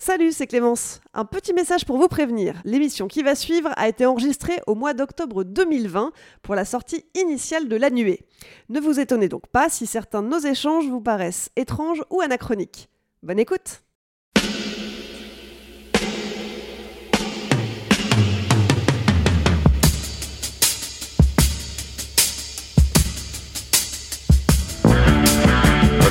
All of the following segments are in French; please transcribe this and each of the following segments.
Salut, c'est Clémence. Un petit message pour vous prévenir. L'émission qui va suivre a été enregistrée au mois d'octobre 2020 pour la sortie initiale de La Nuée. Ne vous étonnez donc pas si certains de nos échanges vous paraissent étranges ou anachroniques. Bonne écoute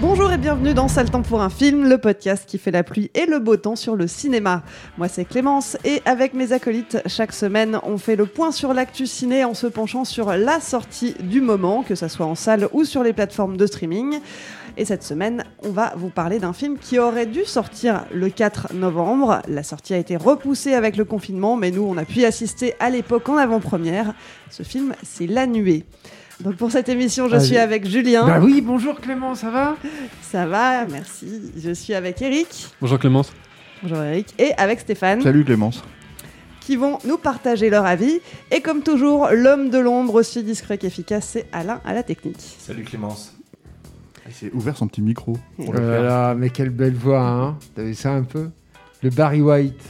Bonjour et bienvenue dans Sale temps pour un film, le podcast qui fait la pluie et le beau temps sur le cinéma. Moi c'est Clémence et avec mes acolytes, chaque semaine on fait le point sur l'actu ciné en se penchant sur la sortie du moment, que ça soit en salle ou sur les plateformes de streaming. Et cette semaine, on va vous parler d'un film qui aurait dû sortir le 4 novembre. La sortie a été repoussée avec le confinement, mais nous on a pu y assister à l'époque en avant-première. Ce film, c'est La Nuée. Donc pour cette émission, je Ah, suis avec Julien. Bah oui, bonjour Clément, ça va? Ça va, merci. Je suis avec Eric. Bonjour Clémence. Bonjour Eric. Et avec Stéphane. Salut Clémence. Qui vont nous partager leur avis. Et comme toujours, l'homme de l'ombre aussi discret qu'efficace, c'est Alain à la technique. Salut Clémence. Il s'est ouvert son petit micro. Oh là là, mais quelle belle voix, hein T'as vu ça un peu? Le Barry White.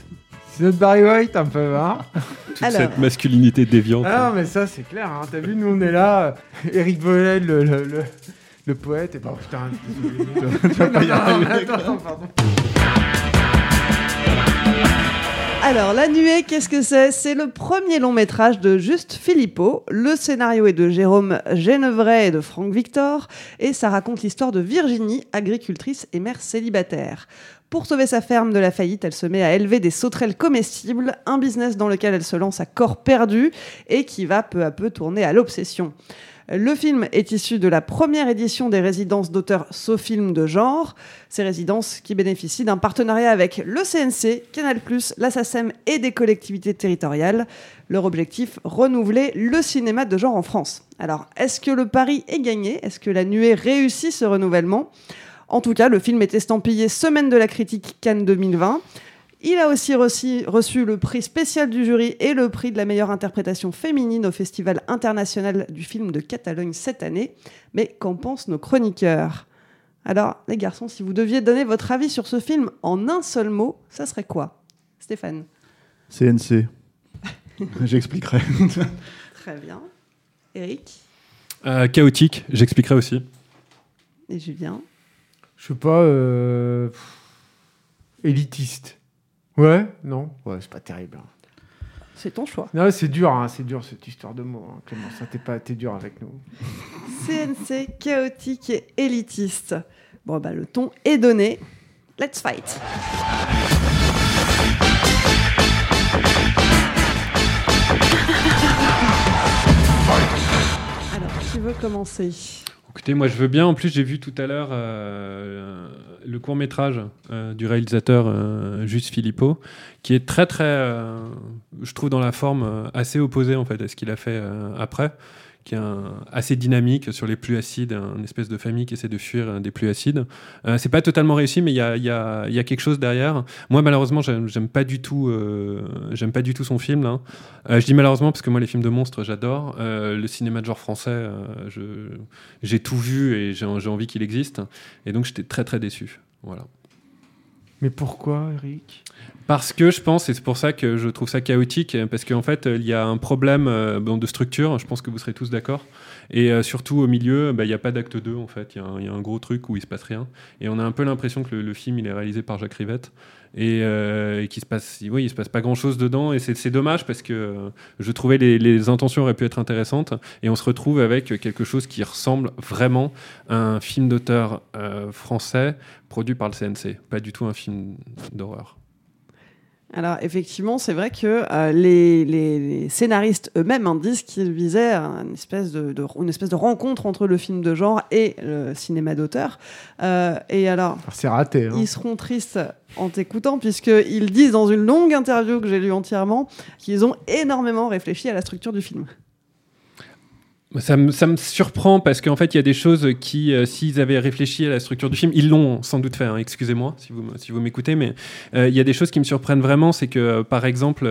C'est notre Barry White un peu, hein Toute Alors. cette masculinité déviante. Ah non, mais ça c'est clair, hein. T'as vu, nous on est là, euh, Eric Boel, le, le, le, le poète, et bah putain, désolé. Tu vas pas y arriver. attends, pardon. Alors, La Nuée, qu'est-ce que c'est? C'est le premier long métrage de Juste Philippot. Le scénario est de Jérôme Genevray et de Franck Victor. Et ça raconte l'histoire de Virginie, agricultrice et mère célibataire. Pour sauver sa ferme de la faillite, elle se met à élever des sauterelles comestibles, un business dans lequel elle se lance à corps perdu et qui va peu à peu tourner à l'obsession. Le film est issu de la première édition des résidences d'auteurs SoFilm de genre, ces résidences qui bénéficient d'un partenariat avec le CNC, Canal+, la SACEM et des collectivités territoriales. Leur objectif, renouveler le cinéma de genre en France. Alors, est-ce que le pari est gagné? Est-ce que la nuée réussit ce renouvellement? En tout cas, le film est estampillé Semaine de la critique Cannes 2020. Il a aussi reçu, reçu le prix spécial du jury et le prix de la meilleure interprétation féminine au Festival international du film de Catalogne cette année. Mais qu'en pensent nos chroniqueurs? Alors, les garçons, si vous deviez donner votre avis sur ce film en un seul mot, ça serait quoi? Stéphane CNC. J'expliquerai. Très bien. Eric? Euh, chaotique, j'expliquerai aussi. et Julien? Je sais pas, euh... pff, élitiste. Ouais Non Ouais, c'est pas terrible. hein. C'est ton choix. Non, c'est dur, hein, c'est dur cette histoire de mots, hein, Clément, ça t'es pas, t'es dur avec nous. CNC, chaotique et élitiste. Bon, bah, le ton est donné. Let's fight Alors, qui veut commencer? Écoutez, moi je veux bien. En plus, j'ai vu tout à l'heure euh, le court métrage du réalisateur euh, Juste Philippot, qui est très très, euh, je trouve dans la forme euh, assez opposée en fait à ce qu'il a fait euh, après, qui est assez dynamique sur les pluies acides, une espèce de famille qui essaie de fuir euh, des pluies acides. Euh, c'est pas totalement réussi, mais il y a, quelque chose derrière. Moi, malheureusement, j'aime pas du tout, euh, j'aime pas du tout son film. Euh, je dis malheureusement parce que moi, les films de monstres, j'adore. Le cinéma de genre français, j'ai tout vu et j'ai envie qu'il existe. Et donc, j'étais très très déçu. Voilà. Mais pourquoi, Eric? Parce que je pense, et c'est pour ça que je trouve ça chaotique, parce qu'en fait, il y a un problème euh, de structure, je pense que vous serez tous d'accord. Et euh, surtout au milieu, bah, il n'y a pas d'acte 2 en fait, il y, a un- gros truc où il se passe rien. Et on a un peu l'impression que le, film il est réalisé par Jacques Rivette et, euh, qu'il se passe, oui, il se passe pas grand chose dedans. Et c'est dommage parce que euh, je trouvais les, les intentions auraient pu être intéressantes et on se retrouve avec quelque chose qui ressemble vraiment à un film d'auteur français produit par le CNC, pas du tout un film d'horreur. Alors effectivement, c'est vrai que euh, les, les- les scénaristes eux-mêmes hein, disent qu'ils visaient une espèce de, de- une espèce de rencontre entre le film de genre et le cinéma d'auteur. Euh, et alors, Alors, C'est raté. hein. ils seront tristes en t'écoutant puisqu'ils disent dans une longue interview que j'ai lue entièrement qu'ils ont énormément réfléchi à la structure du film. Ça me, surprend parce qu'en fait, il y a des choses qui, euh, s'ils avaient réfléchi à la structure du film, ils l'ont sans doute fait, hein, excusez-moi si vous, m'écoutez, mais euh, il y a des choses qui me surprennent vraiment, c'est que, euh, par exemple,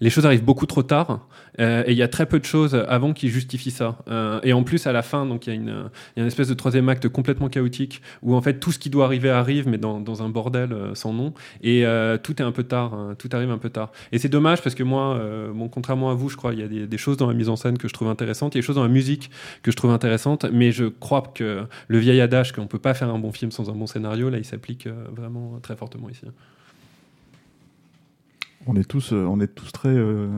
les choses arrivent beaucoup trop tard et il y a très peu de choses avant qui justifient ça. Euh, et en plus, à la fin, il y, a une- y a une espèce de troisième acte complètement chaotique où en fait tout ce qui doit arriver arrive, mais dans, dans un bordel euh, sans nom. Et euh, tout est un peu tard, hein, tout arrive un peu tard. Et c'est dommage parce que moi, euh, contrairement à vous, je crois, il y a des, choses dans la mise en scène que je trouve intéressantes, il y a des choses dans la musique que je trouve intéressantes, mais je crois que le vieil adage qu'on peut pas faire un bon film sans un bon scénario, là, il s'applique euh, vraiment très fortement ici. On est tous, euh, on est tous très. euh,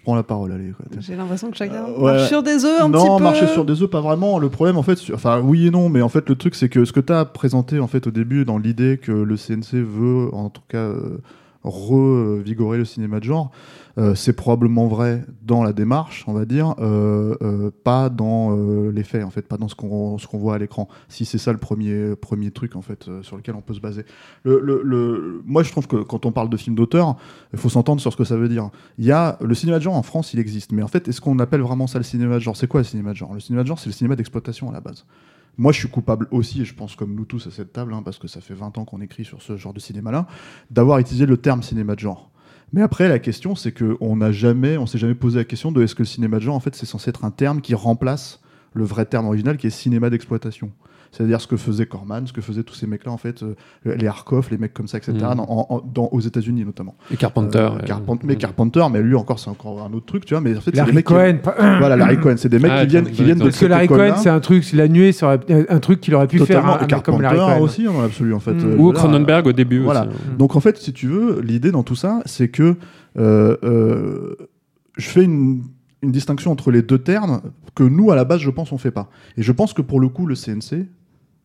Je prends la parole, allez. J'ai l'impression que chacun Euh, ouais. marche sur des œufs un non, petit peu. marcher sur des œufs, pas vraiment. Le problème, en fait, sur- enfin, oui et non, mais en fait, le truc, c'est que ce que tu as présenté, en fait, au début, dans l'idée que le CNC veut, en tout cas, euh, revigorer le cinéma de genre, euh, c'est probablement vrai dans la démarche, on va dire, euh, euh, pas dans les faits, en fait, pas dans ce qu'on qu'on voit à l'écran. Si c'est ça le premier, premier truc, en fait, sur lequel on peut se baser. Moi, je trouve que quand on parle de film d'auteur, il faut s'entendre sur ce que ça veut dire. Il y a le cinéma de genre en France, il existe, mais en fait, est-ce qu'on appelle vraiment ça le cinéma de genre? C'est quoi le cinéma de genre? Le cinéma de genre, c'est le cinéma d'exploitation à la base. Moi, je suis coupable aussi, et je pense comme nous tous à cette table, hein, parce que ça fait 20 ans qu'on écrit sur ce genre de cinéma-là, d'avoir utilisé le terme cinéma de genre. Mais après, la question, c'est qu'on n'a jamais, on s'est jamais posé la question de est-ce que le cinéma de genre, en fait, c'est censé être un terme qui remplace le vrai terme original qui est cinéma d'exploitation. C'est-à-dire ce que faisait Corman, ce que faisaient tous ces mecs-là, en fait, euh, les Harkoff, les mecs comme ça, etc., Mhm. dans, en- en- dans- aux États-Unis notamment. Et Carpenter. Euh, euh, Carpent- mais Carpenter, mais lui encore, c'est encore un autre truc, tu vois. Mais en fait, c'est des Larry mecs qui- Cohen. pas- Voilà, Larry Cohen, c'est des mecs Ah, qui viennent, qui viennent de Parce Parce que Larry Cohen, c'est un truc, la nuée, aurait- un truc qu'il aurait pu Totalement, faire un, mec comme Larry Carpenter Cohen. aussi, en fait. Mm. Euh, Ou Cronenberg au début Voilà. aussi. hein. Donc en fait, si tu veux, l'idée dans tout ça, c'est que euh, euh, je fais une, une distinction entre les deux termes que nous, à la base, je pense, on fait pas. Et je pense que pour le coup, le CNC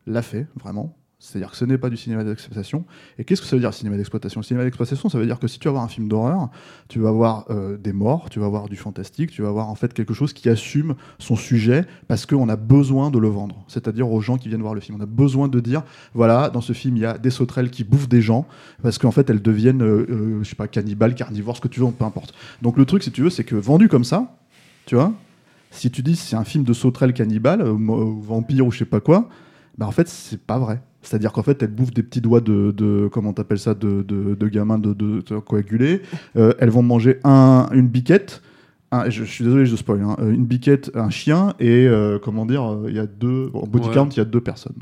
l'a fait, vraiment. C'est-à-dire que ce n'est pas du cinéma d'exploitation. Et qu'est-ce que ça veut dire, cinéma d'exploitation? Cinéma d'exploitation, ça veut dire que si tu vas voir un film d'horreur, tu vas voir euh, des morts, tu vas voir du fantastique, tu vas voir en fait quelque chose qui assume son sujet parce qu'on a besoin de le vendre. C'est-à-dire aux gens qui viennent voir le film. On a besoin de dire, voilà, dans ce film, il y a des sauterelles qui bouffent des gens parce qu'en fait, elles deviennent, euh, euh, je sais pas, cannibales, carnivores, ce que tu veux, peu importe. Donc le truc, si tu veux, c'est que vendu comme ça, tu vois, si tu dis c'est un film de sauterelles cannibales, euh, mo- vampires ou je sais pas quoi, bah en fait, c'est pas vrai. C'est-à-dire qu'en fait, elles bouffent des petits doigts de, de comment t'appelles ça, de, de, de gamins de, de, de coagulés. Euh, elles vont manger un, une biquette. un- je, je suis désolé, je spoil. hein, euh, une biquette, un chien et euh, comment dire, il y a deux. En body Ouais. count, il y a deux personnes.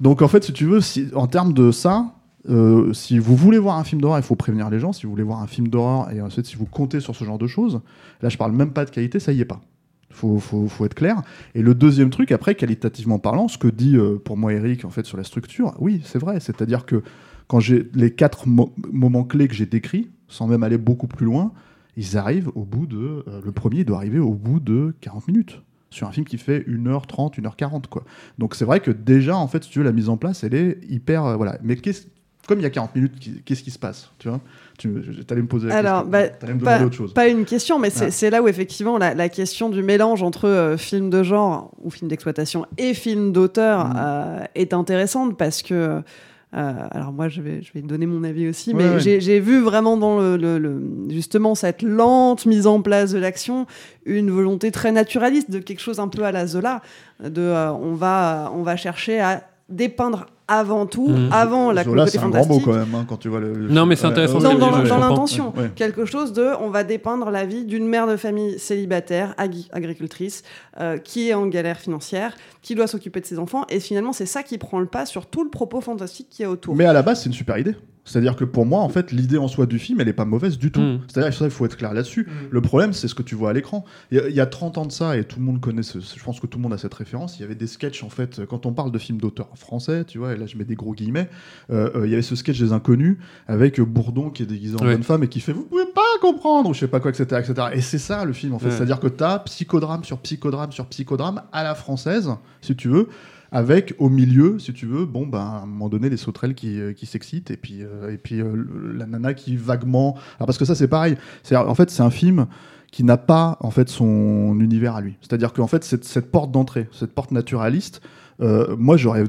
Donc en fait, si tu veux, si, en termes de ça, euh, si vous voulez voir un film d'horreur, il faut prévenir les gens. Si vous voulez voir un film d'horreur et ensuite si vous comptez sur ce genre de choses, là je parle même pas de qualité, ça y est pas. Faut, faut, faut être clair. Et le deuxième truc, après, qualitativement parlant, ce que dit euh, pour moi Eric en fait sur la structure, oui, c'est vrai. C'est-à-dire que quand j'ai les quatre mo- moments clés que j'ai décrits, sans même aller beaucoup plus loin, ils arrivent au bout de. euh, le premier doit arriver au bout de 40 minutes. Sur un film qui fait 1h30, 1h40, quoi. Donc c'est vrai que déjà, en fait, si tu veux, la mise en place, elle est hyper. euh, voilà. Mais qu'est-ce- comme il y a 40 minutes, qu'est-ce qui se passe Tu vois? Tu allais me poser la Alors, question. bah, me pas, demander autre chose. pas une question, mais c'est Ah. là où effectivement la, la question du mélange entre euh, film de genre ou film d'exploitation et film d'auteur Mm. euh, est intéressante parce que. euh, alors moi je vais, je vais donner mon avis aussi, mais ouais. j'ai- j'ai vu vraiment dans le, le- le- justement cette lente mise en place de l'action une volonté très naturaliste de quelque chose un peu à la Zola, de on va on va chercher à dépeindre avant tout, Mhm. avant la Zola, c'est un grand mot quand même, hein, quand tu vois le. le Non, mais c'est intéressant ce dans, dans- l'intention, ouais. quelque chose de, on va dépeindre la vie d'une mère de famille célibataire, agri- agricultrice, euh, qui est en galère financière, qui doit s'occuper de ses enfants, et finalement c'est ça qui prend le pas sur tout le propos fantastique qu'il y a autour. Mais à la base, c'est une super idée. C'est-à-dire que pour moi, en fait, l'idée en soi du film, elle est pas mauvaise du tout. Mm. C'est-à-dire qu'il faut être clair là-dessus. Le problème, c'est ce que tu vois à l'écran. Il y, a- il y a 30 ans de ça, et tout le monde connaît, ce- je pense que tout le monde a cette référence, il y avait des sketchs, en fait, quand on parle de films d'auteur français, tu vois, et là je mets des gros guillemets, euh, euh, il y avait ce sketch des inconnus, avec Bourdon qui est déguisé en Ouais. bonne femme et qui fait « Vous pouvez pas comprendre !» ou je sais pas quoi, etc. etc. Et c'est ça le film, en fait. Ouais. C'est-à-dire que tu as psychodrame sur psychodrame sur psychodrame à la française, si tu veux, avec au milieu, si tu veux, bon, ben, à un moment donné, les sauterelles qui, euh, qui s'excitent, et puis, euh, et puis euh, la nana qui vaguement. Parce que ça, c'est pareil. C'est, en fait, c'est un film qui n'a pas en fait son univers à lui. C'est-à-dire qu'en fait, cette, porte d'entrée, cette porte naturaliste, moi, j'aurais,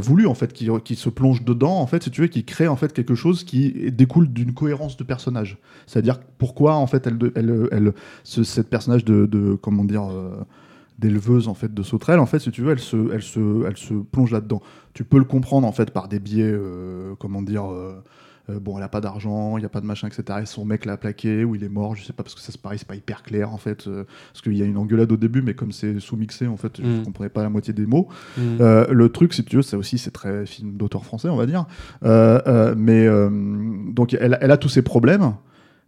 voulu en fait qu'il, qu'il se plonge dedans, en fait, si tu veux, qu'il crée en fait quelque chose qui découle d'une cohérence de personnage. C'est-à-dire pourquoi en fait elle, elle, elle, ce, cette personnage de, comment dire. D'éleveuse en fait de sauterelles en fait si tu veux elle se elle se elle se plonge là dedans tu peux le comprendre en fait par des biais euh, comment dire euh, euh, bon elle a pas d'argent il y a pas de machin etc et son mec l'a plaqué ou il est mort je sais pas parce que ça se pareil c'est pas hyper clair en fait euh, parce qu'il y a une engueulade au début mais comme c'est sous-mixé en fait je Mm. comprenais pas la moitié des mots Mm. euh, le truc, si tu veux, ça aussi, c'est très film d'auteur français, on va dire. Mais donc, elle, elle a tous ses problèmes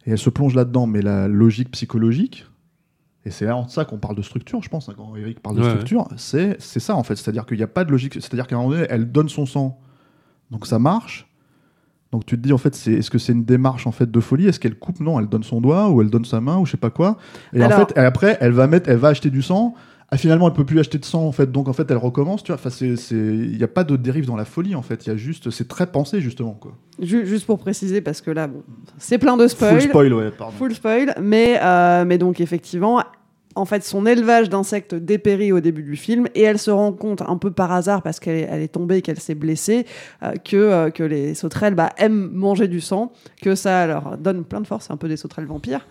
et elle se plonge là-dedans. Mais la logique psychologique, et c'est là en ça qu'on parle de structure, je pense, hein, quand Eric parle de Ouais, structure, c'est c'est ça en fait. C'est-à-dire qu'il n'y a pas de logique. C'est-à-dire qu'à un moment donné, elle donne son sang, donc ça marche. Donc tu te dis en fait, est-ce que c'est une démarche en fait de folie? Est-ce qu'elle coupe? Non, elle donne son doigt ou elle donne sa main ou je sais pas quoi. Et Alors- en fait, et après, elle va mettre, elle va acheter du sang. Ah, finalement, elle peut plus acheter de sang en fait, donc en fait, elle recommence. Tu vois, enfin, c'est, c'est, il n'y a pas de dérive dans la folie en fait. Il y a juste, c'est très pensé justement quoi. Ju- juste pour préciser, parce que là, bon, c'est plein de spoil. Full spoil, ouais, pardon. Full spoil, mais, euh, mais donc effectivement, en fait, son élevage d'insectes dépérit au début du film et elle se rend compte un peu par hasard parce qu'elle est, elle est tombée et qu'elle s'est blessée euh, que, euh, que les sauterelles bah, aiment manger du sang, que ça leur donne plein de force, c'est un peu des sauterelles vampires.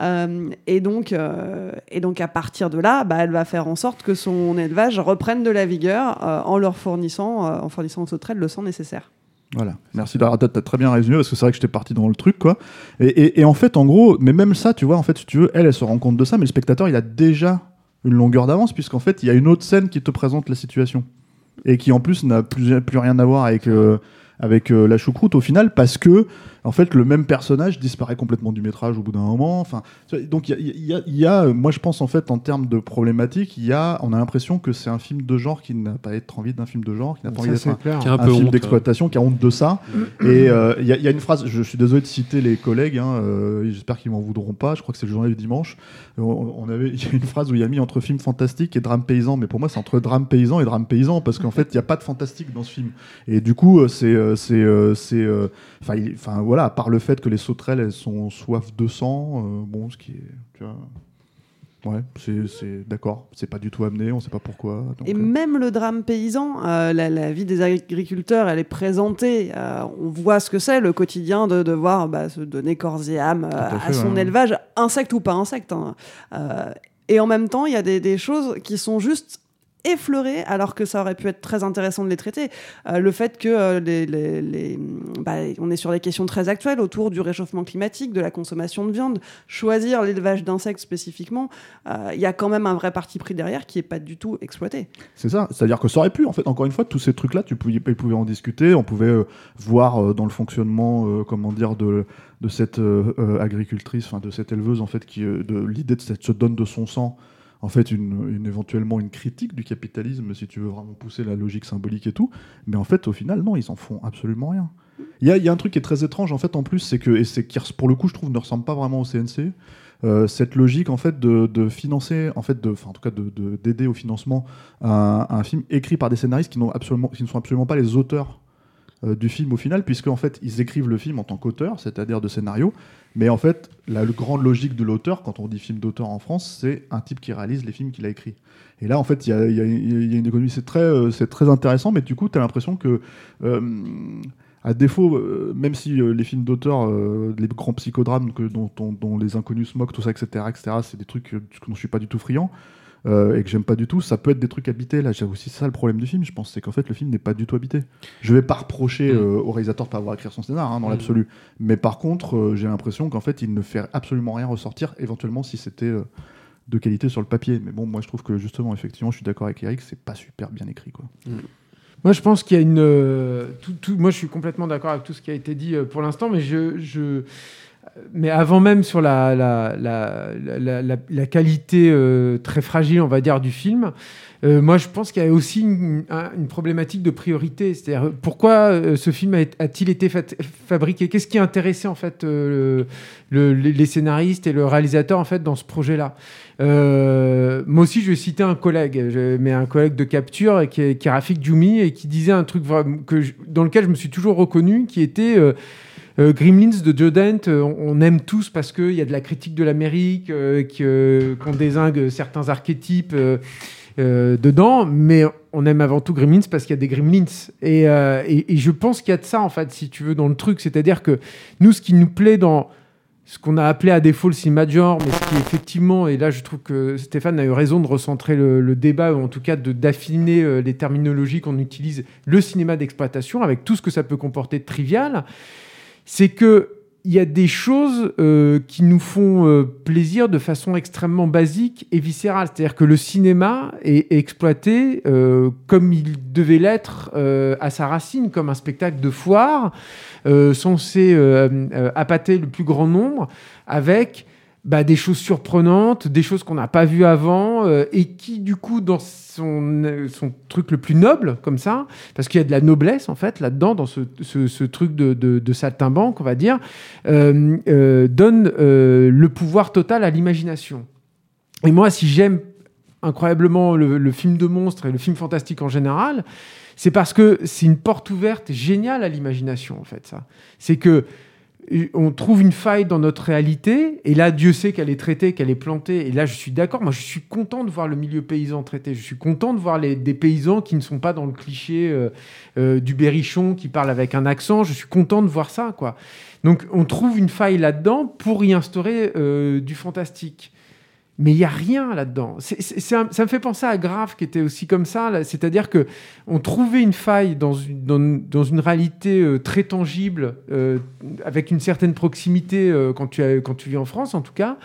Euh, et, donc, euh, et donc à partir de là, bah, elle va faire en sorte que son élevage reprenne de la vigueur euh, en leur fournissant, en fournissant aux sauterelles le sang nécessaire. Voilà. Merci d'avoir t'as très bien résumé parce que c'est vrai que j'étais parti dans le truc quoi. Et, en fait, en gros, mais même ça, tu vois, en fait, si tu veux, elle, elle se rend compte de ça, mais le spectateur, il a déjà une longueur d'avance puisqu'en fait, il y a une autre scène qui te présente la situation et qui en plus n'a plus, rien à voir avec avec la choucroute au final parce que en fait le même personnage disparaît complètement du métrage au bout d'un moment. Enfin donc il y a, y y euh, moi je pense en fait en termes de problématique il y a on a l'impression que c'est un film de genre qui n'a pas être envie d'un film de genre qui n'a pas envie d'être un, clair. Qui a un un peu film d'exploitation qui a honte de ça. Et euh, il y, a- il y a une phrase je suis désolé de citer les collègues hein, euh, j'espère qu'ils m'en voudront pas je crois que c'est le journal du dimanche. On, on avait il y a une phrase où il y a mis entre film fantastique et drame paysan mais pour moi c'est entre drame paysan et drame paysan parce qu'en fait il n'y a pas de fantastique dans ce film. Et du coup c'est c'est c'est enfin enfin voilà à part le fait que les sauterelles elles sont soif de sang euh, bon ce qui est tu vois ouais c'est d'accord c'est pas du tout amené on sait pas pourquoi donc, Et euh, même le drame paysan, euh, la, la vie des agriculteurs, elle est présentée. on voit ce que c'est le quotidien de devoir bah, se donner corps et âme à son ouais. élevage, insecte ou pas insecte. hein. Et en même temps, il y a des, des choses qui sont juste effleurées, alors que ça aurait pu être très intéressant de les traiter. Euh, le fait que euh, bah, on est sur des questions très actuelles autour du réchauffement climatique, de la consommation de viande, choisir l'élevage d'insectes spécifiquement, euh, il y a quand même un vrai parti pris derrière qui est pas du tout exploité. C'est ça, c'est-à-dire que ça aurait pu, en fait, encore une fois, tous ces trucs-là, tu pouvais, ils pouvaient en discuter, on pouvait voir dans le fonctionnement, comment dire, de, cette agricultrice, de cette éleveuse, en fait, de l'idée de cette se donne de son sang, en fait, une, éventuellement une critique du capitalisme, si tu veux vraiment pousser la logique symbolique et tout. Mais en fait, au final, non, ils en font absolument rien. Il y a, un truc qui est très étrange, en fait, en plus, c'est que, et c'est qui, pour le coup, je trouve, ne ressemble pas vraiment au CNC. euh, cette logique en fait de, financer en fait en tout cas de- de- d'aider au financement un, un film écrit par des scénaristes qui n'ont absolument qui ne sont absolument pas les auteurs euh, du film au final puisque en fait ils écrivent le film en tant qu'auteur c'est-à-dire de scénario mais en fait la grande logique de l'auteur quand on dit film d'auteur en France c'est un type qui réalise les films qu'il a écrits et là en fait il y a, une économie c'est très euh, c'est très intéressant mais du coup tu as l'impression que euh, à défaut, même si les films d'auteur, les grands psychodrames que, dont, les inconnus se moquent, tout ça, etc., etc., c'est des trucs dont je suis pas du tout friand euh, et que j'aime pas du tout, ça peut être des trucs habités. Là, aussi ça le problème du film, je pense, c'est qu'en fait le film n'est pas du tout habité. Je vais pas reprocher Mm. euh, au réalisateur de pas avoir écrit son scénar hein, dans Mm. l'absolu, mais par contre, euh, j'ai l'impression qu'en fait il ne fait absolument rien ressortir, éventuellement si c'était euh, de qualité sur le papier. Mais bon, moi je trouve que justement, effectivement, je suis d'accord avec Eric, c'est pas super bien écrit, quoi. Moi, je pense qu'il y a une. euh, tout- tout- moi, je suis complètement d'accord avec tout ce qui a été dit euh, pour l'instant, mais je. je- mais avant même sur la, la, la, la, qualité euh, très fragile, on va dire, du film, euh, moi, je pense qu'il y a aussi une, un- une problématique de priorité. C'est-à-dire, pourquoi euh, ce film a-t-il été fabriqué? Qu'est-ce qui a intéressé, en fait, le- le- les scénaristes et le réalisateur, en fait, dans ce projet-là? Moi aussi, je vais citer un collègue, mais un collègue de capture qui est, Rafik Djoumi et qui disait un truc dans lequel je me suis toujours reconnu, qui était... euh, euh, Gremlins de Dante, euh, on, on aime tous parce qu'il y a de la critique de l'Amérique, euh, que- qu'on désingue certains archétypes euh, euh, dedans, mais on aime avant tout Gremlins parce qu'il y a des Gremlins. Et, euh, je pense qu'il y a de ça, en fait, si tu veux, dans le truc. C'est-à-dire que nous, ce qui nous plaît dans ce qu'on a appelé à défaut le cinéma de genre, mais ce qui effectivement, et là je trouve que Stéphane a eu raison de recentrer le, le débat, ou en tout cas d'affiner euh, les terminologies qu'on utilise, le cinéma d'exploitation, avec tout ce que ça peut comporter de trivial, c'est que il y a des choses euh, qui nous font euh, plaisir de façon extrêmement basique et viscérale. C'est-à-dire que le cinéma est exploité euh, comme il devait l'être à sa racine, comme un spectacle de foire, censé appâter le plus grand nombre, avec bah, des choses surprenantes, des choses qu'on n'a pas vues avant, euh, et qui, du coup, dans son, euh, son truc le plus noble, comme ça, parce qu'il y a de la noblesse, en fait, là-dedans, dans ce, truc de, de, saltimbanque, on va dire, euh, donne le pouvoir total à l'imagination. Et moi, si j'aime incroyablement le, film de monstres et le film fantastique en général, c'est parce que c'est une porte ouverte géniale à l'imagination, en fait, ça. C'est que on trouve une faille dans notre réalité, et là, Dieu sait qu'elle est traitée, qu'elle est plantée, et là, je suis d'accord, moi, je suis content de voir le milieu paysan traité, je suis content de voir les, des paysans qui ne sont pas dans le cliché euh, euh, du berrichon qui parle avec un accent, je suis content de voir ça, quoi. Donc, on trouve une faille là-dedans pour y instaurer euh, du fantastique. Mais il y a rien là-dedans. Ça me fait penser à Grave qui était aussi comme ça. C'est-à-dire que on trouvait une faille dans une, réalité euh, très tangible, euh, avec une certaine proximité euh, quand, tu vis en France, en tout cas.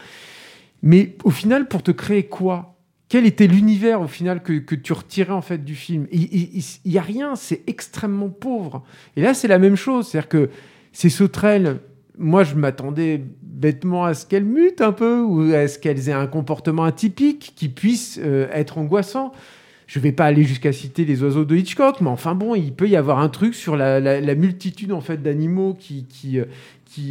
Mais au final, pour te créer quoi? Quel était l'univers au final que, que tu retirais en fait du film? Il n'y a rien, c'est extrêmement pauvre. Et là, c'est la même chose. C'est-à-dire que ces sauterelles, moi, je m'attendais bêtement à ce qu'elles mutent un peu, ou à ce qu'elles aient un comportement atypique qui puisse euh, être angoissant. Je vais pas aller jusqu'à citer les oiseaux de Hitchcock, mais enfin bon, il peut y avoir un truc sur la, multitude en fait d'animaux qui, qui, euh,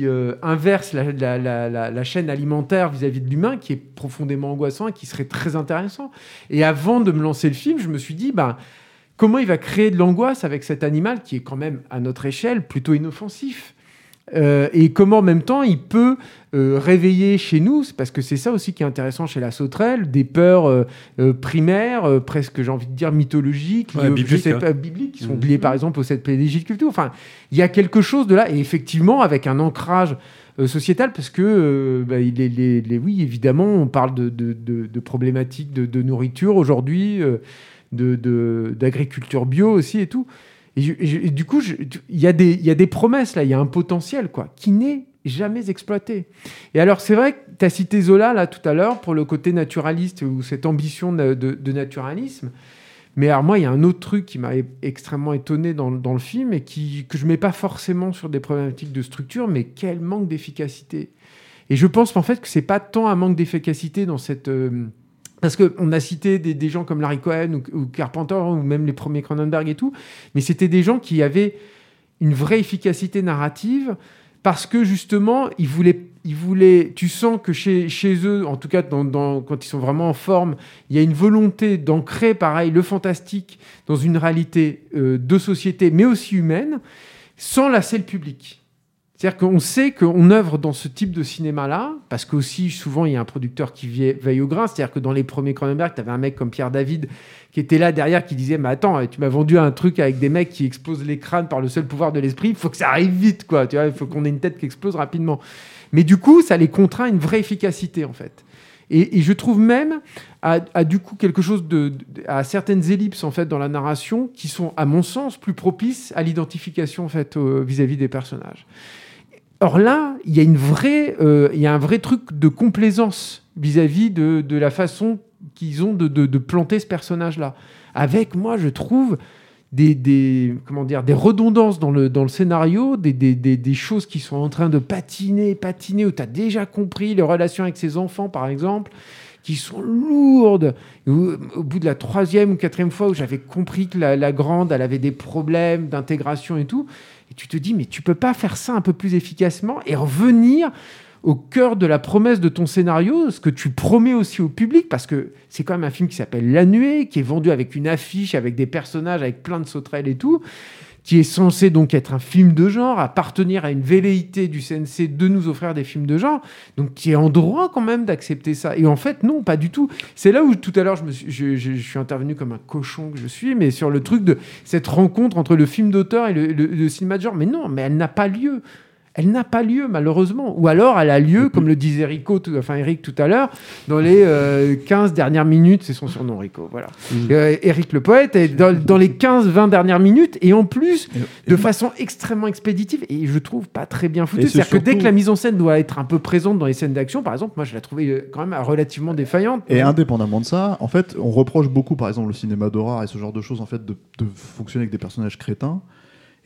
euh, inverse la, chaîne alimentaire vis-à-vis de l'humain, qui est profondément angoissant et qui serait très intéressant. Et avant de me lancer le film, je me suis dit, ben, comment il va créer de l'angoisse avec cet animal qui est quand même, à notre échelle, plutôt inoffensif? Euh, et comment en même temps il peut euh, réveiller chez nous, parce que c'est ça aussi qui est intéressant chez la sauterelle, des peurs euh, primaires, presque j'ai envie de dire mythologiques, Ouais, bibliques, je sais hein. pas, bibliques, qui sont Mhm. liées par exemple au 7 pédégies de culture. Enfin, il y a quelque chose de là, et effectivement avec un ancrage sociétal, parce que euh, bah, les- les- oui, évidemment, on parle de, de- de- de problématiques de, nourriture aujourd'hui, euh, d'agriculture bio aussi et tout. Et, du coup, il y, a des- promesses là, il y a un potentiel quoi, qui n'est jamais exploité. Et alors, c'est vrai que tu as cité Zola là tout à l'heure pour le côté naturaliste ou cette ambition de, naturalisme. Mais alors, moi, il y a un autre truc qui m'a extrêmement étonné dans, le film et qui, que je mets pas forcément sur des problématiques de structure, mais quel manque d'efficacité. Et je pense qu'en fait, que c'est pas tant un manque d'efficacité dans cette. euh, parce qu'on a cité des, gens comme Larry Cohen ou, Carpenter ou même les premiers Cronenberg et tout, mais c'était des gens qui avaient une vraie efficacité narrative parce que justement, ils voulaient, tu sens que chez, eux, en tout cas quand ils sont vraiment en forme, il y a une volonté d'ancrer, pareil, le fantastique dans une réalité euh, de société, mais aussi humaine, sans lasser le public. C'est-à-dire qu'on sait qu'on œuvre dans ce type de cinéma-là, parce qu'aussi, souvent, il y a un producteur qui veille au grain. C'est-à-dire que dans les premiers Cronenberg, tu avais un mec comme Pierre David qui était là derrière, qui disait Mais attends, tu m'as vendu un truc avec des mecs qui explosent les crânes par le seul pouvoir de l'esprit, il faut que ça arrive vite, quoi. Tu vois, il faut qu'on ait une tête qui explose rapidement. Mais du coup, ça les contraint à une vraie efficacité, en fait. Et, je trouve même à, du coup quelque chose de, à certaines ellipses en fait dans la narration qui sont à mon sens plus propices à l'identification en fait vis-à-vis des personnages. Or là, il y a une vraie, euh, y a un vrai truc de complaisance vis-à-vis de, la façon qu'ils ont de, planter ce personnage-là. Avec moi, je trouve des, comment dire, des redondances dans le, dans le scénario, des, des, des, choses qui sont en train de patiner, patiner, où tu as déjà compris les relations avec ses enfants, par exemple, qui sont lourdes. Au bout de la troisième ou quatrième fois où j'avais compris que la, la grande, elle avait des problèmes d'intégration et tout, et tu te dis, mais tu peux pas faire ça un peu plus efficacement et revenir au cœur de la promesse de ton scénario, ce que tu promets aussi au public, parce que c'est quand même un film qui s'appelle La Nuée, qui est vendu avec une affiche, avec des personnages, avec plein de sauterelles et tout, qui est censé donc être un film de genre, appartenir à une velléité du CNC de nous offrir des films de genre, donc qui est en droit quand même d'accepter ça. Et en fait, non, pas du tout. C'est là où tout à l'heure je, suis, je, suis intervenu comme un cochon que je suis, mais sur le truc de cette rencontre entre le film d'auteur et le- le cinéma de genre. Mais non, mais elle n'a pas lieu. Elle n'a pas lieu, malheureusement. Ou alors, elle a lieu, comme le disait Rico, tout- enfin Eric tout à l'heure, dans les euh, 15 dernières minutes, c'est son surnom, Rico, voilà. Euh, Eric le poète, est dans, dans les 15-20 dernières minutes, et en plus, de façon extrêmement expéditive, et je trouve pas très bien foutu. Et c'est C'est-à-dire que dès que la mise en scène doit être un peu présente dans les scènes d'action, par exemple, moi je la trouvais euh, quand même relativement défaillante. Et indépendamment de ça, en fait, on reproche beaucoup, par exemple, le cinéma d'horreur et ce genre de choses, en fait, de, de fonctionner avec des personnages crétins.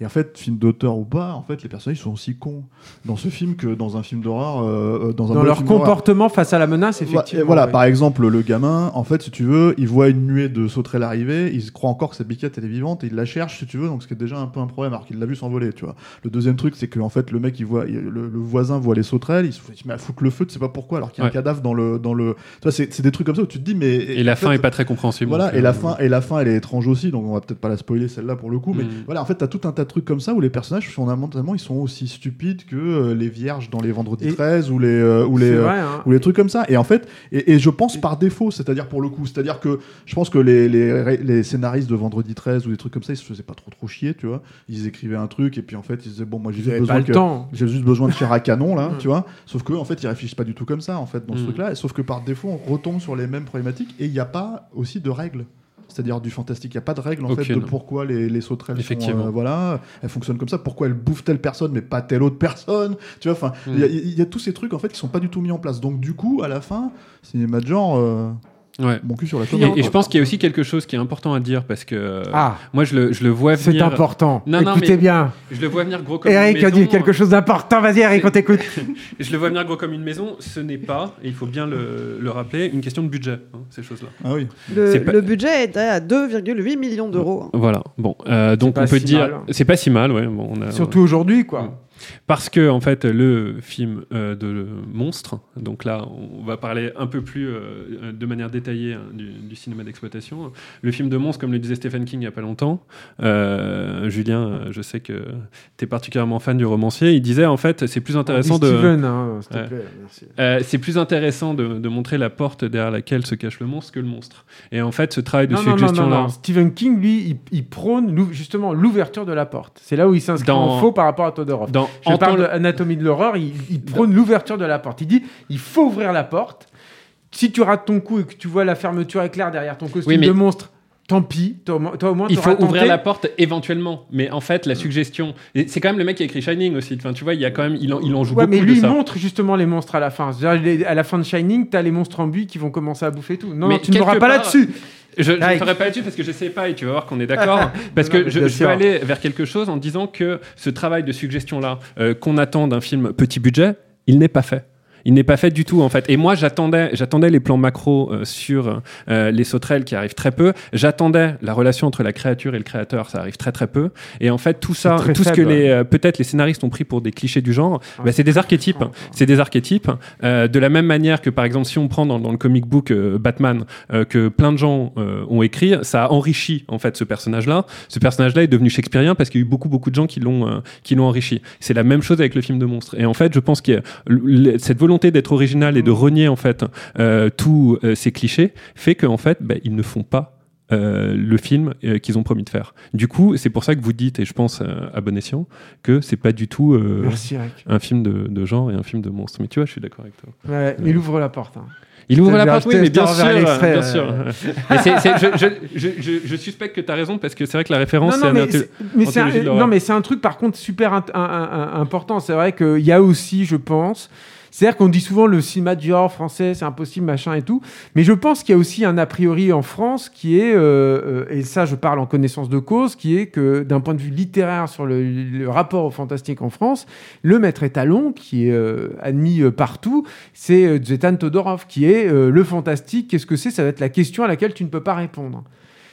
Et en fait, film d'auteur ou pas, en fait, les personnages sont aussi cons dans ce film que dans un film d'horreur. euh, euh, dans un dans leur film comportement face à la menace, effectivement. et voilà, ouais. par exemple, le gamin, en fait, si tu veux, il voit une nuée de sauterelles arriver, il se croit encore que sa biquette elle est vivante et il la cherche, si tu veux, donc ce qui est déjà un peu un problème, alors qu'il l'a vu s'envoler, tu vois. Le deuxième truc, c'est que en fait, le mec, il voit, il- le, le voisin voit les sauterelles, il se, il se met à foutre le feu, tu sais pas pourquoi, alors qu'il y a Ouais. un cadavre dans le, dans le. Tu vois, c'est des trucs comme ça où tu te dis, mais. Et la fin fait, est pas très compréhensible. Voilà, et la euh, fin, et la fin, elle est étrange aussi, donc on va peut-être pas la spoiler celle-là pour le coup, mais Mm. voilà, en fait, t'as tout un tas de trucs comme ça où les personnages, fondamentalement, ils sont aussi stupides que euh, les vierges dans les Vendredi Et- 13 ou les, euh, ou les, euh, vrai, hein. ou les trucs comme ça. Et en fait, et, et je pense par défaut, c'est-à-dire pour le coup, c'est-à-dire que je pense que les, les, les scénaristes de Vendredi 13 ou des trucs comme ça, ils se faisaient pas trop trop chier, tu vois. Ils écrivaient un truc et puis en fait, ils disaient bon, moi j'ai juste besoin que- j'ai juste besoin de chair à canon là, Mm. tu vois. Sauf que en fait, ils réfléchissent pas du tout comme ça en fait dans ce Mm. truc-là. Sauf que par défaut, on retombe sur les mêmes problématiques et il n'y a pas aussi de règles. C'est-à-dire du fantastique, il n'y a pas de règles en fait de pourquoi les, les sauterelles sont, Effectivement. euh, voilà, elles fonctionnent comme ça, pourquoi elles bouffent telle personne mais pas telle autre personne, tu vois, enfin, Mm. il y, a- il y a tous ces trucs en fait qui sont pas du tout mis en place. Donc du coup, à la fin, cinéma de genre, euh, Ouais. mon cul sur la Et, et je pense qu'il y a aussi quelque chose qui est important à dire parce que euh, Ah. moi je le, je le vois C'est venir. important. Non, non, Écoutez mais bien. Je le vois venir gros comme Eric une a maison. dit quelque chose d'important. Vas-y, Eric, on t'écoute. Je le vois venir gros comme une maison. Ce n'est pas, et il faut bien le, le rappeler, une question de budget, hein, ces choses-là. Ah oui. Le, C'est pas- le budget est à 2,8 millions d'euros. Voilà. Bon, euh, donc on peut si dire, mal. c'est pas si mal, ouais. Bon, on a- Surtout aujourd'hui, quoi. Parce que en fait, le film euh, de monstre, donc là, on va parler un peu plus euh, de manière détaillée hein, du, du cinéma d'exploitation. Le film de monstre, comme le disait Stephen King il y a pas longtemps, euh, Julien, je sais que tu es particulièrement fan du romancier. Il disait en fait, c'est plus intéressant Dis de. Steven, hein, s'il te plaît, merci. C'est plus intéressant de, de montrer la porte derrière laquelle se cache le monstre que le monstre. Et en fait, ce travail de Non, non, non, suggestion non, là. non. Stephen King, lui, il, il prône justement l'ouverture de la porte. C'est là où il s'inscrit Dans- en faux par rapport à Todorov. Dans Je parle Anatomie de l'horreur, il, il prône l'ouverture de la porte. Il dit il faut ouvrir la porte. Si tu rates ton coup et que tu vois la fermeture éclair derrière ton costume Oui, mais- de monstre, tant pis. Toi, au moins- toi, au moins, Il faut ouvrir la porte éventuellement, mais en fait la suggestion, c'est quand même le mec qui a écrit Shining aussi. Enfin, tu vois, il y a quand même, il en, il en joue Ouais, beaucoup mais lui, de il ça. montre justement les monstres à la fin. À la fin de Shining, t'as les monstres en buis qui vont commencer à bouffer tout. Non, Mais tu ne l'auras pas là-dessus. Je ne Eric. ferai pas là-dessus parce que je sais pas et tu vas voir qu'on est d'accord. parce que je, je veux aller vers quelque chose en disant que ce travail de suggestion-là euh, qu'on attend d'un film petit budget, il n'est pas fait. Il n'est pas fait du tout en fait. Et moi j'attendais, j'attendais les plans macro euh, sur euh, les sauterelles qui arrivent très peu. J'attendais la relation entre la créature et le créateur, ça arrive très très peu. Et en fait tout ça, tout ce que faible, les euh, peut-être les scénaristes ont pris pour des clichés du genre, Ah, bah, c'est des archétypes. C'est des archétypes. Euh, de la même manière que par exemple si on prend dans, dans le comic book euh, Batman euh, que plein de gens euh, ont écrit, ça a enrichi en fait ce personnage-là. Ce personnage-là est devenu shakespearien parce qu'il y a eu beaucoup beaucoup de gens qui l'ont euh, qui l'ont enrichi. C'est la même chose avec le film de monstre. Et en fait, je pense que cette volonté d'être original et de renier en fait euh, tous euh, ces clichés fait qu'en fait, bah, ils ne font pas euh, le film euh, qu'ils ont promis de faire. Du coup, c'est pour ça que vous dites, et je pense euh, à bon escient, que c'est pas du tout euh, Merci, un film de, de genre et un film de monstre. Mais tu vois, je suis d'accord avec toi. Ouais, il ouvre la porte. hein. Il ouvre la te- porte, oui, mais bien sûr, bien sûr. Mais je, je, je, je, je suspecte que tu as raison parce que c'est vrai que la référence, c'est un, non, mais c'est un truc par contre super un- un- un- important. C'est vrai qu'il y a aussi, je pense, C'est-à-dire qu'on dit souvent le cinéma du genre français, c'est impossible, machin et tout. Mais je pense qu'il y a aussi un a priori en France qui est, euh, euh, et ça je parle en connaissance de cause, qui est que d'un point de vue littéraire sur le, rapport au fantastique en France, le maître étalon qui est euh, admis partout, c'est Zvetan Todorov, qui est le fantastique. Qu'est-ce que c'est? Ça va être la question à laquelle tu ne peux pas répondre.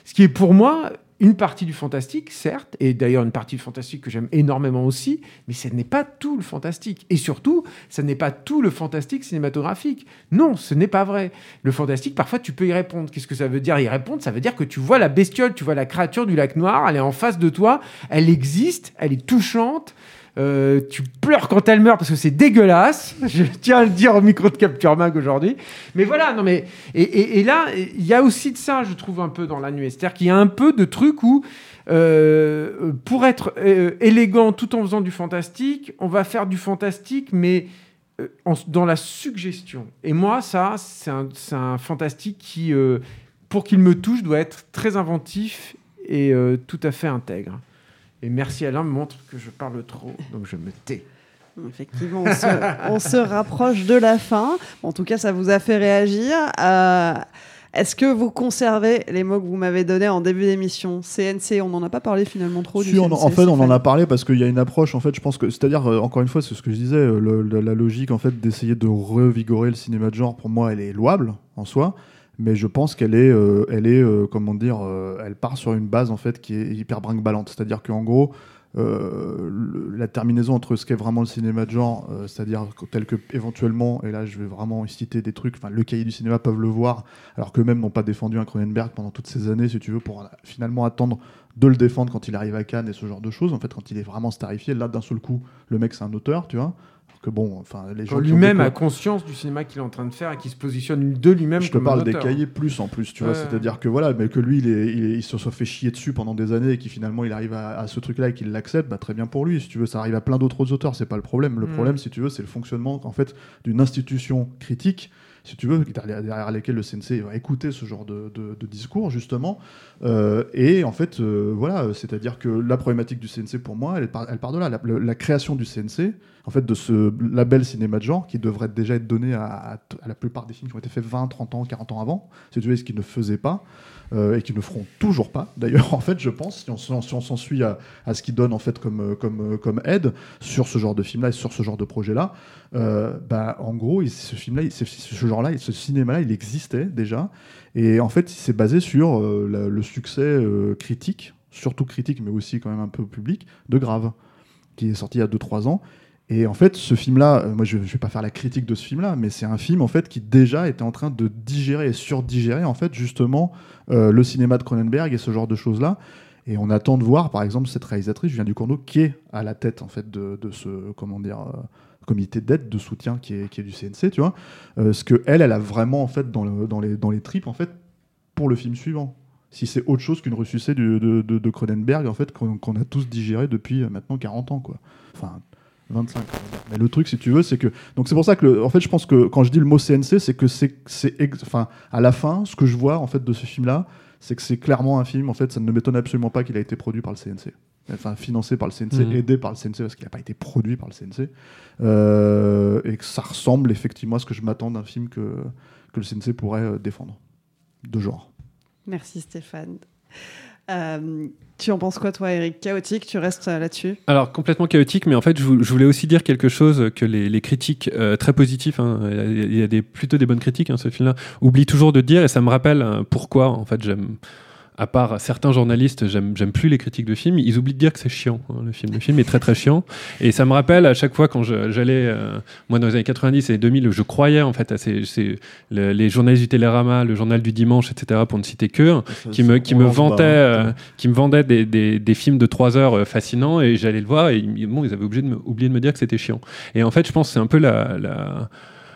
Ce qui est pour moi une partie du fantastique, certes, et d'ailleurs une partie du fantastique que j'aime énormément aussi, mais ce n'est pas tout le fantastique. Et surtout, ce n'est pas tout le fantastique cinématographique. Non, ce n'est pas vrai. Le fantastique, parfois, tu peux y répondre. Qu'est-ce que ça veut dire y répondre? Ça veut dire que tu vois la bestiole, tu vois la créature du lac noir, elle est en face de toi, elle existe, elle est touchante. Euh, tu pleures quand elle meurt parce que c'est dégueulasse. Je tiens à le dire au micro de Capture Mag aujourd'hui. Mais voilà, non mais et, là, il y a aussi de ça, je trouve un peu dans la nuée. C'est-à-dire qu'il y a un peu de truc où euh, pour être euh, élégant tout en faisant du fantastique, on va faire du fantastique, mais dans la suggestion. Et moi, ça, c'est un, fantastique qui, pour qu'il me touche, doit être très inventif et tout à fait intègre. Et merci Alain me montre que je parle trop, donc je me tais. Effectivement, on se, on se rapproche de la fin. En tout cas, ça vous a fait réagir. Euh, Est-ce que vous conservez les mots que vous m'avez donnés en début d'émission? CNC, on n'en a pas parlé finalement trop Si, du on en- CNC, en fait, on en a parlé parce qu'il y a une approche, en fait, je pense que, c'est-à-dire, euh, encore une fois, c'est ce que je disais, euh, le- le- la logique, en fait, d'essayer de revigorer le cinéma de genre, pour moi, elle est louable en soi, mais je pense qu'elle est, euh, elle est, euh, comment dire, euh, elle part sur une base, en fait, qui est hyper brinque-ballante. C'est-à-dire qu'en gros, la terminaison entre ce qu'est vraiment le cinéma de genre, c'est-à-dire tel que éventuellement, et là je vais vraiment citer des trucs, le cahier du cinéma peuvent le voir, alors qu'eux-mêmes n'ont pas défendu un Cronenberg pendant toutes ces années, si tu veux, pour finalement attendre de le défendre quand il arrive à Cannes et ce genre de choses. En fait, quand il est vraiment starifié, là d'un seul coup, le mec c'est un auteur, tu vois. Que bon, enfin les gens lui-même a conscience du cinéma qu'il est en train de faire et qui se positionne de lui-même je te comme parle des cahiers plus en plus, tu vois. C'est-à-dire que voilà, mais que lui, il, est- il, est- il se soit fait chier dessus pendant des années et qui finalement il arrive à, à ce truc-là et qu'il l'accepte, bah, très bien pour lui. Si tu veux, ça arrive à plein d'autres auteurs, c'est pas le problème. Le Mm. problème, si tu veux, c'est le fonctionnement en fait d'une institution critique. Si tu veux, derrière lesquelles le CNC va écouter ce genre de, de- discours, justement. Euh, et en fait, euh, voilà, c'est-à-dire que la problématique du CNC, pour moi, elle part, de là. La, création du CNC, en fait, de ce label cinéma de genre, qui devrait déjà être donné à, à la plupart des films qui ont été faits 20, 30 ans, 40 ans avant, si tu veux, ce qu'ils ne faisaient pas, euh, et qui ne feront toujours pas. D'ailleurs, en fait, je pense, si on, s'en- suit à, ce qu'ils donnent, en fait, comme, euh, euh, comme aide sur ce genre de film-là et sur ce genre de projet-là, euh, bah, en gros, ce film-là, il- ce, genre-là, ce cinéma-là, il existait déjà. Et en fait, il s'est basé sur le succès critique, surtout critique, mais aussi quand même un peu public, de Grave, qui est sorti il y a 2-3 ans. Et en fait, ce film-là, euh, moi je ne vais pas faire la critique de ce film-là, mais c'est un film en fait qui déjà était en train de digérer et surdigérer en fait justement euh, le cinéma de Cronenberg et ce genre de choses-là. Et on attend de voir, par exemple, cette réalisatrice, Julien Ducournau, qui est à la tête en fait de, de ce comment dire euh, comité d'aide, de soutien qui est, qui est du CNC, tu vois, ce que elle, elle a vraiment en fait dans, dans les dans les tripes en fait pour le film suivant. Si c'est autre chose qu'une ressucée de, de, Cronenberg en fait qu'on a tous digéré depuis maintenant 40 ans quoi. Enfin 25. on va dire. Mais le truc, si tu veux, c'est que donc c'est pour ça que le- en fait, je pense que quand je dis le mot CNC, c'est que c'est ex- enfin à la fin, ce que je vois en fait de ce film-là, c'est que c'est clairement un film. En fait, ça ne m'étonne absolument pas qu'il a été produit par le CNC, enfin financé par le CNC, Mhm. aidé par le CNC parce qu'il n'a pas été produit par le CNC, Euh, et que ça ressemble effectivement à ce que je m'attends d'un film que que le CNC pourrait euh, défendre de genre. Merci Stéphane. Euh, tu en penses quoi toi Eric? Chaotique, tu restes euh, là-dessus? Alors complètement chaotique, mais en fait je, vou- je voulais aussi dire quelque chose que les, critiques euh, très positifs, hein, il y a- plutôt des bonnes critiques, hein, ce film-là, oublient toujours de dire, et ça me rappelle euh, pourquoi en fait j'aime, à part certains journalistes, j'aime plus les critiques de films, ils oublient de dire que c'est chiant hein, le film. Le film est très très chiant, et ça me rappelle à chaque fois quand j'allais, euh, moi dans les années 90 et 2000, je croyais en fait à ces, ces- le- les journalistes du Télérama, le journal du dimanche, etc. pour ne citer que, qui me, qui me vantaient, hein. euh, qui me vendaient des, des, des films de 3 heures euh, fascinants et j'allais le voir et ils, bon, ils avaient obligé de me, oublié de me dire que c'était chiant. Et en fait, je pense que c'est un peu la, la,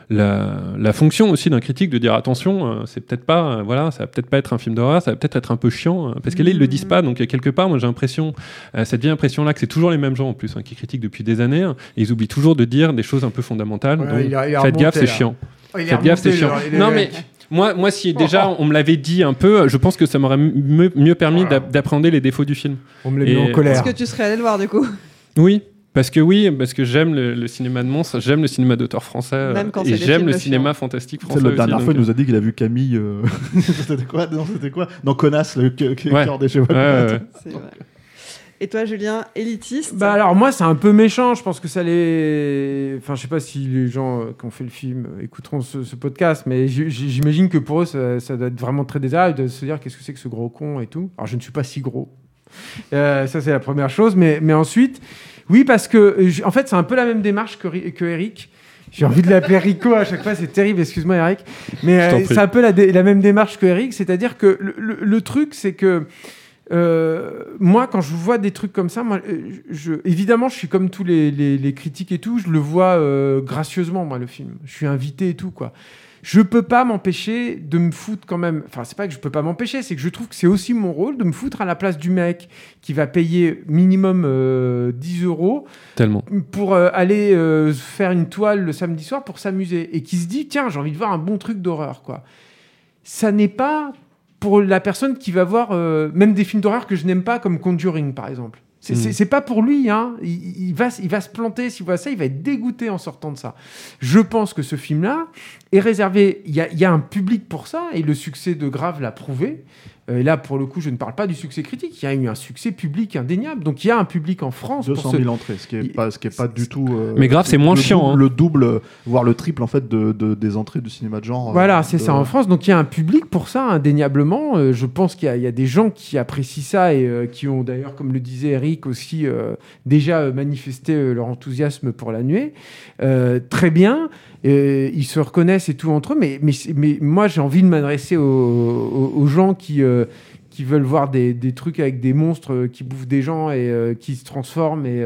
la, la fonction aussi d'un critique de dire attention, euh, c'est peut-être pas, euh, voilà, ça va peut-être pas être un film d'horreur, ça va peut-être être un peu chiant, euh, parce que là ils le disent pas, donc quelque part, moi j'ai l'impression, euh, cette vieille impression là que c'est toujours les mêmes gens en plus hein, qui critiquent depuis des années, hein, et ils oublient toujours de dire des choses un peu fondamentales. Ouais, donc, il a- il a faites gaffe, c'est chiant. Oh, Faites gaffe, c'est chiant. Non mais moi, moi, si déjà on me l'avait dit un peu, je pense que ça m'aurait mieux, permis d'a- d'appréhender les défauts du film. On me l'a mis en colère. Est-ce que tu serais allé le voir du coup? Oui. Parce que oui, parce que j'aime le, le cinéma de monstres, j'aime le cinéma d'auteur français euh, Même quand c'est et j'aime le cinéma fantastique français. la dernière fois, il nous a dit qu'il a vu Camille. euh, c'était quoi Non, c'était quoi? Non, Connasse, le cœur Ouais. des chevaux. Ouais, ouais, ouais. C'est vrai. Et toi, Julien, élitiste? Bah alors moi c'est un peu méchant, je pense que ça les... Enfin je sais pas si les gens euh, qui ont fait le film euh, écouteront ce, ce podcast, mais j'imagine que pour eux ça, ça doit être vraiment très désagréable de se dire qu'est-ce que c'est que ce gros con et tout. Alors je ne suis pas si gros. Euh, ça c'est la première chose, mais, mais ensuite, oui parce que euh, en fait c'est un peu la même démarche que, que Eric. J'ai envie de l'appeler Rico à chaque fois, c'est terrible, excuse-moi Eric. Mais euh, c'est un peu la, même démarche que Eric, c'est-à-dire que le, le- le truc c'est que euh, moi, quand je vois des trucs comme ça, moi, euh, je, évidemment, je suis comme tous les, les- les critiques et tout, je le vois euh, gracieusement, moi, le film. Je suis invité et tout, quoi. Je peux pas m'empêcher de me foutre quand même. Enfin, c'est pas que je peux pas m'empêcher, c'est que je trouve que c'est aussi mon rôle de me foutre à la place du mec qui va payer minimum euh, 10 euros Tellement. pour euh, aller euh, faire une toile le samedi soir pour s'amuser et qui se dit tiens j'ai envie de voir un bon truc d'horreur quoi ça n'est pas pour la personne qui va voir euh, même des films d'horreur que je n'aime pas comme Conjuring par exemple c'est Mm. c'est pas pour lui hein. il, il va, il va se planter s'il voit ça il va être dégoûté en sortant de ça je pense que ce film là est réservé il y a, il y a un public pour ça et le succès de Grave l'a prouvé et là pour le coup je ne parle pas du succès critique il y a eu un succès public indéniable donc il y a un public en France pour 200 ce- 000 entrées, ce qui est Il- pas, ce qui est pas du tout. euh, Mais grave, c'est moins le chiant, double- hein. Le double, voire le triple en fait de, de- des entrées du cinéma de genre. euh, Voilà, c'est de- ça en France. Donc il y a un public pour ça, indéniablement. Euh, je pense qu'il y, y a des gens qui apprécient ça et euh, qui ont d'ailleurs, comme le disait Eric, aussi euh, déjà euh, manifesté euh, leur enthousiasme pour la nuée. Euh, très bien. Euh, ils se reconnaissent et tout entre eux. Mais, mais, mais moi, j'ai envie de m'adresser aux, gens qui. euh, qui veulent voir des, trucs avec des monstres euh, qui bouffent des gens et qui se transforment et,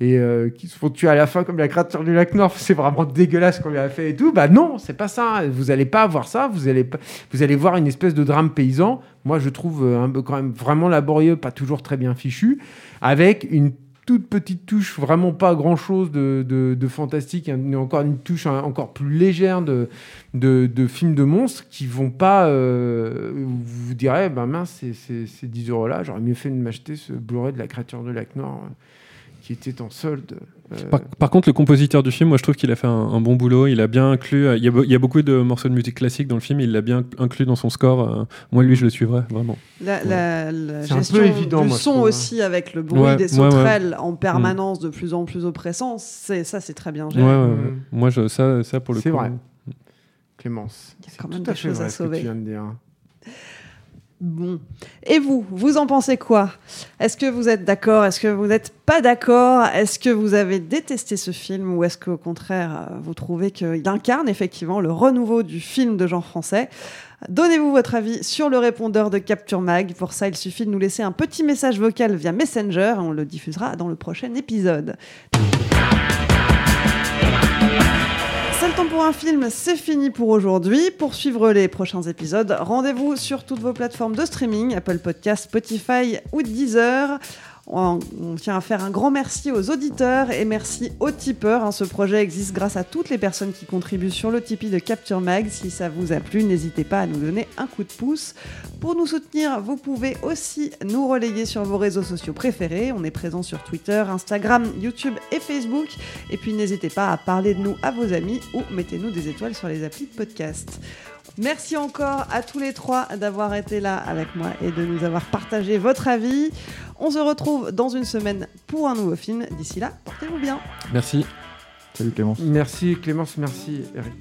et qui se font tuer à la fin comme la créature du lac Nord, c'est vraiment dégueulasse qu'on lui a fait et tout. Bah non, c'est pas ça. Vous allez pas voir ça. Vous allez vous allez voir une espèce de drame paysan. Moi, je trouve un peu quand même vraiment laborieux, pas toujours très bien fichu, avec une toute petite touche, vraiment pas grand chose de, fantastique, et encore une touche hein, encore plus légère de, de, de films de monstres qui vont pas. euh, vous direz, ben mince, ces 10 euros là, j'aurais mieux fait de m'acheter ce Blu-ray de la créature de lac Nord euh, qui était en solde. Euh, Par, par contre, le compositeur du film, moi je trouve qu'il a fait un, un bon boulot. Il a bien inclus. euh, Il y, a, be- il y a beaucoup de morceaux de musique classique dans le film. Il l'a bien inclus dans son score. euh, moi, lui, je le suivrai vraiment. La, la- la C'est un peu gestion évident, du moi, son trouve, hein. aussi avec le bruit Ouais, des ouais, ouais. sauterelles en permanence de plus en plus oppressant, c'est ça c'est très bien géré. ouais, ouais. Mm. Moi, je, ça, ça pour le C'est coup. vrai. Clémence. Il y a c'est quand même tout à des fait vrai ce que tu sauver. viens de dire. Bon. Et vous, vous en pensez quoi? Est-ce que vous êtes d'accord? Est-ce que vous n'êtes pas d'accord? Est-ce que vous avez détesté ce film ou est-ce qu'au contraire, euh, vous trouvez qu'il incarne effectivement le renouveau du film de genre français? Donnez-vous votre avis sur le répondeur de Capture Mag. Pour ça, il suffit de nous laisser un petit message vocal via Messenger et on le diffusera dans le prochain épisode. Pour un film, c'est fini pour aujourd'hui. Pour suivre les prochains épisodes, rendez-vous sur toutes vos plateformes de streaming, Apple Podcasts, Spotify ou Deezer. On, tient à faire un grand merci aux auditeurs et merci aux tipeurs. hein. Ce projet existe grâce à toutes les personnes qui contribuent sur le Tipeee de Capture Mag. Si ça vous a plu, n'hésitez pas à nous donner un coup de pouce. Pour nous soutenir, vous pouvez aussi nous relayer sur vos réseaux sociaux préférés. On est présent sur Twitter, Instagram, YouTube et Facebook. Et puis n'hésitez pas à parler de nous à vos amis ou mettez-nous des étoiles sur les applis de podcast. Merci encore à tous les trois d'avoir été là avec moi et de nous avoir partagé votre avis. On se retrouve dans une semaine pour un nouveau film. D'ici là, portez-vous bien. Merci. Salut Clémence. Merci Clémence, merci Eric.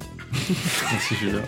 merci Julien.